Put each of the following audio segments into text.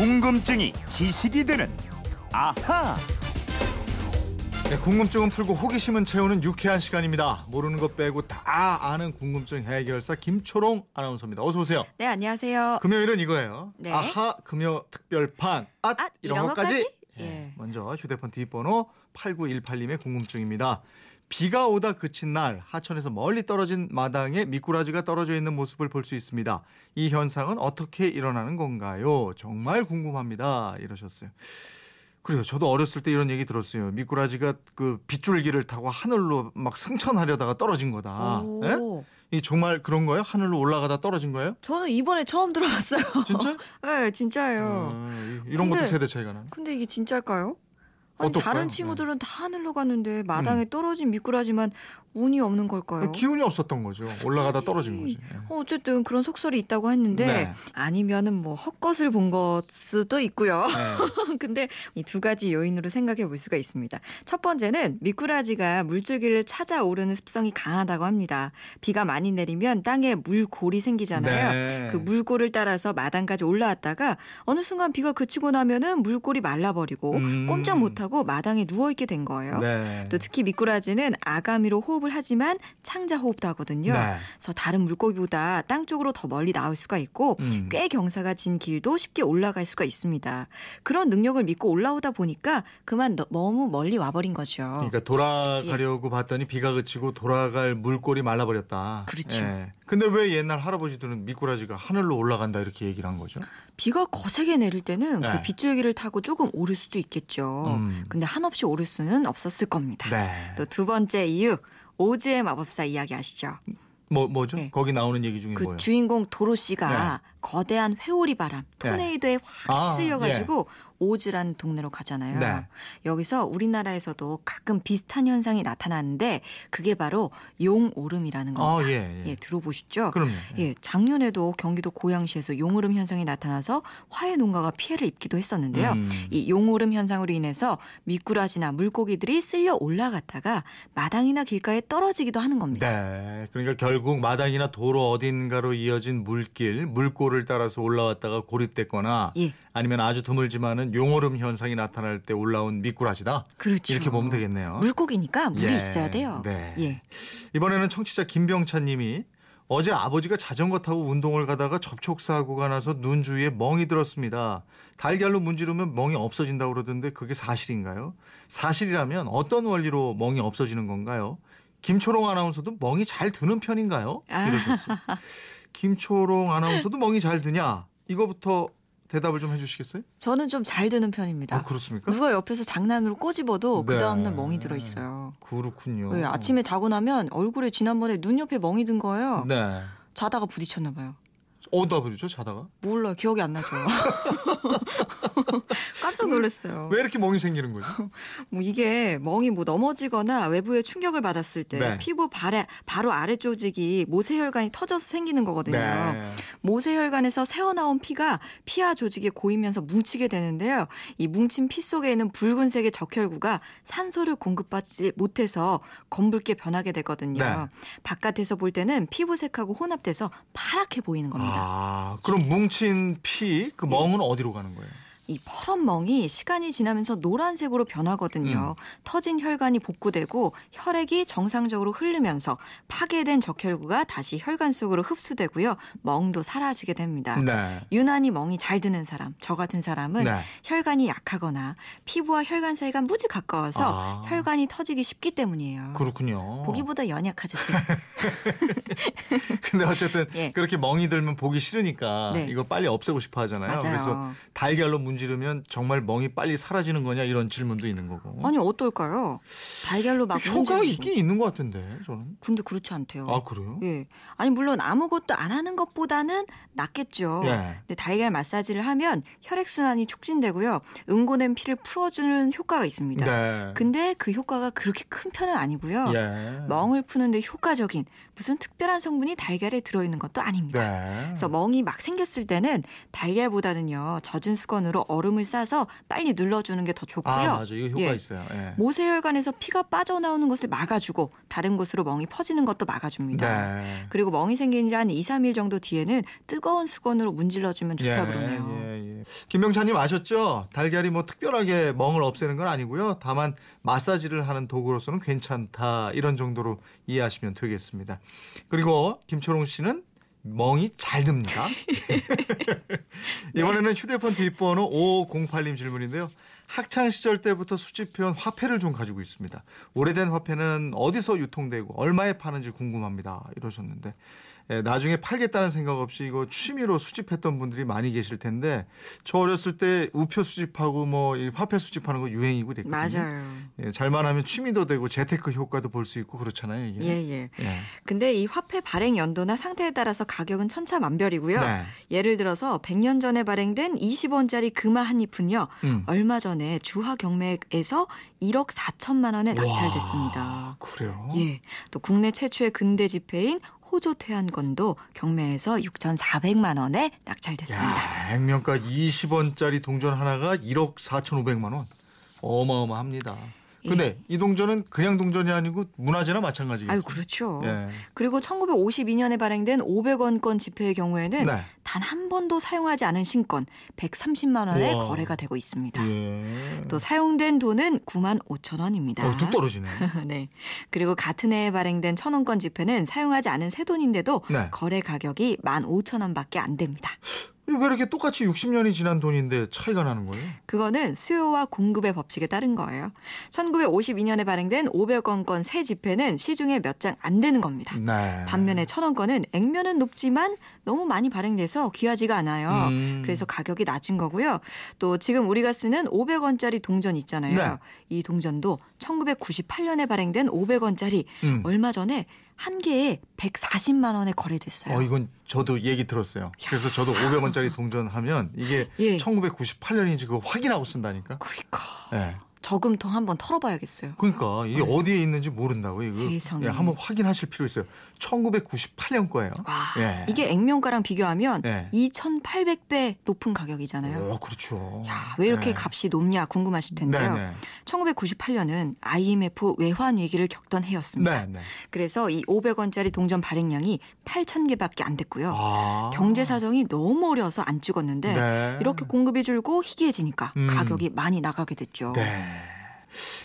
궁금증이 지식이 되는 아하. 네, 궁금증은 풀고 호기심은 채우는 유쾌한 시간입니다. 모르는 것 빼고 다 아는 궁금증 해결사 김초롱 아나운서입니다. 어서 오세요. 네, 안녕하세요. 금요일은 이거예요. 네. 아하 금요 특별판 앗, 앗, 이런, 이런 것까지. 것까지? 예, 예. 먼저 휴대폰 뒷번호 8918님의 궁금증입니다. 비가 오다 그친 날 하천에서 멀리 떨어진 마당에 미꾸라지가 떨어져 있는 모습을 볼 수 있습니다. 이 현상은 어떻게 일어나는 건가요? 정말 궁금합니다. 이러셨어요. 그래요. 저도 어렸을 때 이런 얘기 들었어요. 미꾸라지가 그 빗줄기를 타고 하늘로 막 승천하려다가 떨어진 거다. 오, 예? 이 정말 그런 거예요? 하늘로 올라가다 떨어진 거예요? 저는 이번에 처음 들어봤어요. 진짜? 네, 진짜예요. 아, 이- 이런 것도 근데- 세대 차이가 나네. 근데 이게 진짜일까요? 아니? 다른 네. 친구들은 다 하늘로 갔는데 마당에 떨어진 미꾸라지만 운이 없는 걸까요? 기운이 없었던 거죠. 올라가다 떨어진 거지. 예. 어, 어쨌든 그런 속설이 있다고 했는데 네. 아니면은 뭐 헛것을 본 것 수도 있고요. 네. 근데 이 두 가지 요인으로 생각해 볼 수가 있습니다. 첫 번째는 미꾸라지가 물줄기를 찾아 오르는 습성이 강하다고 합니다. 비가 많이 내리면 땅에 물골이 생기잖아요. 네. 그 물골을 따라서 마당까지 올라왔다가 어느 순간 비가 그치고 나면은 물골이 말라버리고 음. 꼼짝 못하고 마당에 누워 있게 된 거예요. 네. 또 특히 미꾸라지는 아가미로 호흡을 하지만 창자 호흡도 하거든요. 네. 그래서 다른 물고기보다 땅 쪽으로 더 멀리 나올 수가 있고 음. 꽤 경사가 진 길도 쉽게 올라갈 수가 있습니다. 그런 능력을 믿고 올라오다 보니까 그만 너, 무 멀리 와버린 거죠. 그러니까 돌아가려고 봤더니 비가 그치고 돌아갈 물골이 말라버렸다. 그렇죠. 예. 근데 왜 옛날 할아버지들은 미꾸라지가 하늘로 올라간다 이렇게 얘기를 한 거죠? 비가 거세게 내릴 때는 네. 그 빗줄기를 타고 조금 오를 수도 있겠죠. 음. 근데 한없이 오를 수는 없었을 겁니다. 네. 또 두 번째 이유 오즈의 마법사 이야기 아시죠? 뭐 뭐죠? 네. 거기 나오는 얘기 중에 그 뭐예요? 주인공 도로 씨가 거대한 회오리 바람, 네. 토네이도에 확 아, 휩쓸려가지고 오즈라는 동네로 가잖아요. 네. 여기서 우리나라에서도 가끔 비슷한 현상이 나타나는데 그게 바로 용오름이라는 겁니다. 아, 예, 예. 예, 들어보셨죠? 그럼요. 예. 예, 작년에도 경기도 고양시에서 용오름 현상이 나타나서 화훼 농가가 피해를 입기도 했었는데요. 음. 이 용오름 현상으로 인해서 미꾸라지나 물고기들이 쓸려 올라갔다가 마당이나 길가에 떨어지기도 하는 겁니다. 네. 그러니까 결국 마당이나 도로 어딘가로 이어진 물길, 물 골을 따라서 올라왔다가 고립됐거나 예. 아니면 아주 드물지만은 용오름 현상이 나타날 때 올라온 미꾸라지다. 그렇죠. 이렇게 보면 되겠네요. 물고기니까 물이 예, 있어야 돼요. 네. 예. 이번에는 청취자 김병찬 님이 어제 아버지가 자전거 타고 운동을 가다가 접촉사고가 나서 눈 주위에 멍이 들었습니다. 달걀로 문지르면 멍이 없어진다고 그러던데 그게 사실인가요? 사실이라면 어떤 원리로 멍이 없어지는 건가요? 김초롱 아나운서도 멍이 잘 드는 편인가요? 아. 이러셨어요. 김초롱 아나운서도 멍이 잘 드냐? 이거부터 대답을 좀 해주시겠어요? 저는 좀 잘 드는 편입니다. 아, 그렇습니까? 누가 옆에서 장난으로 꼬집어도 네. 그 다음날 멍이 들어 있어요. 그렇군요. 왜 아침에 자고 나면 얼굴에 지난번에 눈 옆에 멍이 든 거예요. 네. 자다가 부딪혔나 봐요. 어디다 버리죠, 자다가? 몰라 기억이 안 나죠. 깜짝 놀랐어요. 왜 이렇게 멍이 생기는 거죠? 뭐 이게 멍이 뭐 넘어지거나 외부의 충격을 받았을 때 네. 피부 발에 바로 아래 조직이 모세혈관이 터져서 생기는 거거든요. 네. 모세혈관에서 새어나온 피가 피하 조직에 고이면서 뭉치게 되는데요. 이 뭉친 피 속에 있는 붉은색의 적혈구가 산소를 공급받지 못해서 검붉게 변하게 되거든요. 네. 바깥에서 볼 때는 피부색하고 혼합돼서 파랗게 보이는 겁니다. 아, 그럼 뭉친 피, 그 멍은 어디로 가는 거예요? 이 퍼런 멍이 시간이 지나면서 노란색으로 음. 변하거든요. 터진 혈관이 복구되고 혈액이 정상적으로 흐르면서 파괴된 적혈구가 다시 혈관 속으로 흡수되고요. 멍도 사라지게 됩니다. 네. 유난히 멍이 잘 드는 사람, 저 같은 사람은 네. 혈관이 약하거나 피부와 혈관 사이가 무지 가까워서 아. 혈관이 터지기 쉽기 때문이에요. 그렇군요. 보기보다 연약하죠, 지금. 근데 어쨌든 예. 그렇게 멍이 들면 보기 싫으니까 네. 이거 빨리 없애고 싶어 하잖아요. 맞아요. 그래서 달걀로 문지르면 정말 멍이 빨리 사라지는 거냐 이런 질문도 있는 거고. 아니 어떨까요? 달걀로 막 효과 문지르고. 있긴 있는 것 같은데 저는. 근데 그렇지 않대요. 아 그래요? 예. 아니 물론 아무것도 안 하는 것보다는 낫겠죠. 예. 근데 달걀 마사지를 하면 혈액 순환이 촉진되고요. 응고된 피를 풀어주는 효과가 있습니다. 네. 근데 그 효과가 그렇게 큰 편은 아니고요. 예. 멍을 푸는데 효과적인 무슨 특별한 성분이 달걀 에 들어있는 것도 아닙니다. 네. 그래서 멍이 막 생겼을 때는 달걀보다는요 젖은 수건으로 얼음을 싸서 빨리 눌러주는 게 더 좋고요. 아 맞아 이거 효과 예. 있어요. 예. 모세혈관에서 피가 빠져나오는 것을 막아주고 다른 곳으로 멍이 퍼지는 것도 막아줍니다. 네. 그리고 멍이 생긴 지 한 2, 3일 정도 뒤에는 뜨거운 수건으로 문질러주면 좋다 그러네요. 예. 김명찬님 아셨죠? 달걀이 뭐 특별하게 멍을 없애는 건 아니고요. 다만 마사지를 하는 도구로서는 괜찮다 이런 정도로 이해하시면 되겠습니다. 그리고 김초롱 씨는 멍이 잘 듭니다. 이번에는 휴대폰 뒷번호 5508님 질문인데요. 학창 시절 때부터 수집해온 화폐를 좀 가지고 있습니다. 오래된 화폐는 어디서 유통되고 얼마에 파는지 궁금합니다. 이러셨는데 예, 나중에 팔겠다는 생각 없이 이거 취미로 수집했던 분들이 많이 계실 텐데 저 어렸을 때 우표 수집하고 뭐이 화폐 수집하는 거 유행이고 그랬거든요. 맞아요. 예, 잘만 하면 취미도 되고 재테크 효과도 볼 수 있고 그렇잖아요. 이게. 예, 예. 예. 근데 이 화폐 발행 연도나 상태에 따라서 가격은 천차만별이고요. 네. 예를 들어서 100년 전에 발행된 20원짜리 금화 한 잎은요. 음. 얼마 전에 주화 경매에서 1억 4천만 원에 낙찰됐습니다. 와, 그래요? 예. 또 국내 최초의 근대 지폐인 호조 태안권도 경매에서 6,400만 원에 낙찰됐습니다. 야, 액면가 20원짜리 동전 하나가 1억 4,500만 원. 어마어마합니다. 근데 이 동전은 그냥 동전이 아니고 문화재나 마찬가지겠어요. 아유, 그렇죠. 예. 그리고 1952년에 발행된 500원권 지폐의 경우에는 네. 단한 번도 사용하지 않은 신권 130만 원에 우와. 거래가 되고 있습니다. 예. 또 사용된 돈은 9만 5천 원입니다. 어, 뚝 떨어지네. 네. 그리고 같은 해에 발행된 천 원권 지폐는 사용하지 않은 새 돈인데도 네. 거래 가격이 1만 5천 원밖에 안 됩니다. 왜 이렇게 똑같이 60년이 지난 돈인데 차이가 나는 거예요? 그거는 수요와 공급의 법칙에 따른 거예요. 1952년에 발행된 500원권 새 지폐는 시중에 몇 장 안 되는 겁니다. 네. 반면에 천원권은 액면은 높지만 너무 많이 발행돼서 귀하지가 않아요. 음. 그래서 가격이 낮은 거고요. 또 지금 우리가 쓰는 500원짜리 동전 있잖아요. 네. 이 동전도 1998년에 발행된 500원짜리 음. 얼마 전에 한 개에 140만 원에 거래됐어요. 어, 이건 저도 얘기 들었어요. 그래서 저도 500원짜리 동전 하면 이게 예. 1998년인지 그거 확인하고 쓴다니까. 그러니까 예. 저금통 한번 털어봐야겠어요. 그러니까 이게 어디에 있는지 모른다고 이거 세상에. 예, 한번 확인하실 필요 있어요. 1998년 거예요. 와, 예. 이게 액면가랑 비교하면 예. 2,800배 높은 가격이잖아요. 어, 그렇죠. 야, 왜 이렇게 예. 값이 높냐 궁금하실 텐데요. 네네. 1998년은 IMF 외환 위기를 겪던 해였습니다. 네, 네. 그래서 이 500원짜리 동전 발행량이 8,000개밖에 안 됐고요. 아. 경제 사정이 너무 어려서 안 찍었는데 네. 이렇게 공급이 줄고 희귀해지니까 음. 가격이 많이 나가게 됐죠. 네.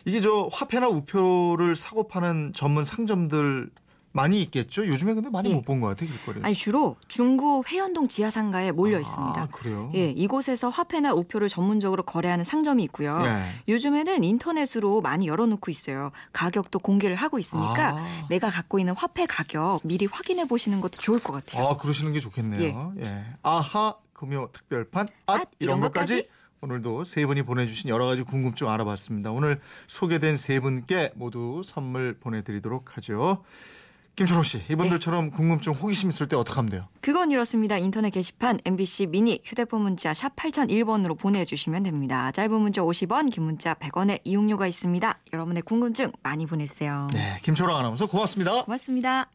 이게 저 화폐나 우표를 사고 파는 전문 상점들 많이 있겠죠. 요즘에 근데 많이 예. 못본 것 같아요 길거리에서. 아니 주로 중구 회원동 지하상가에 몰려 아, 있습니다. 그래요? 예, 이곳에서 화폐나 우표를 전문적으로 거래하는 상점이 있고요. 예. 요즘에는 인터넷으로 많이 열어놓고 있어요. 가격도 공개를 하고 있으니까 아. 내가 갖고 있는 화폐 가격 미리 확인해 보시는 것도 좋을 것 같아요. 아, 그러시는 게 좋겠네요. 예. 아하 금요 특별판 앗 앗, 이런 이런 것까지 것까지? 오늘도 세 분이 보내주신 여러 가지 궁금증 알아봤습니다. 오늘 소개된 세 분께 모두 선물 보내드리도록 하죠. 김철호 씨, 이분들처럼 네. 궁금증, 호기심 있을 때 어떻게 하면 돼요? 그건 이렇습니다. 인터넷 게시판 MBC 미니 휴대폰 문자 샵 8001번으로 보내주시면 됩니다. 짧은 문자 50원, 긴 문자 100원의 이용료가 있습니다. 여러분의 궁금증 많이 보내주세요. 네, 김철호 아나운서 고맙습니다. 고맙습니다.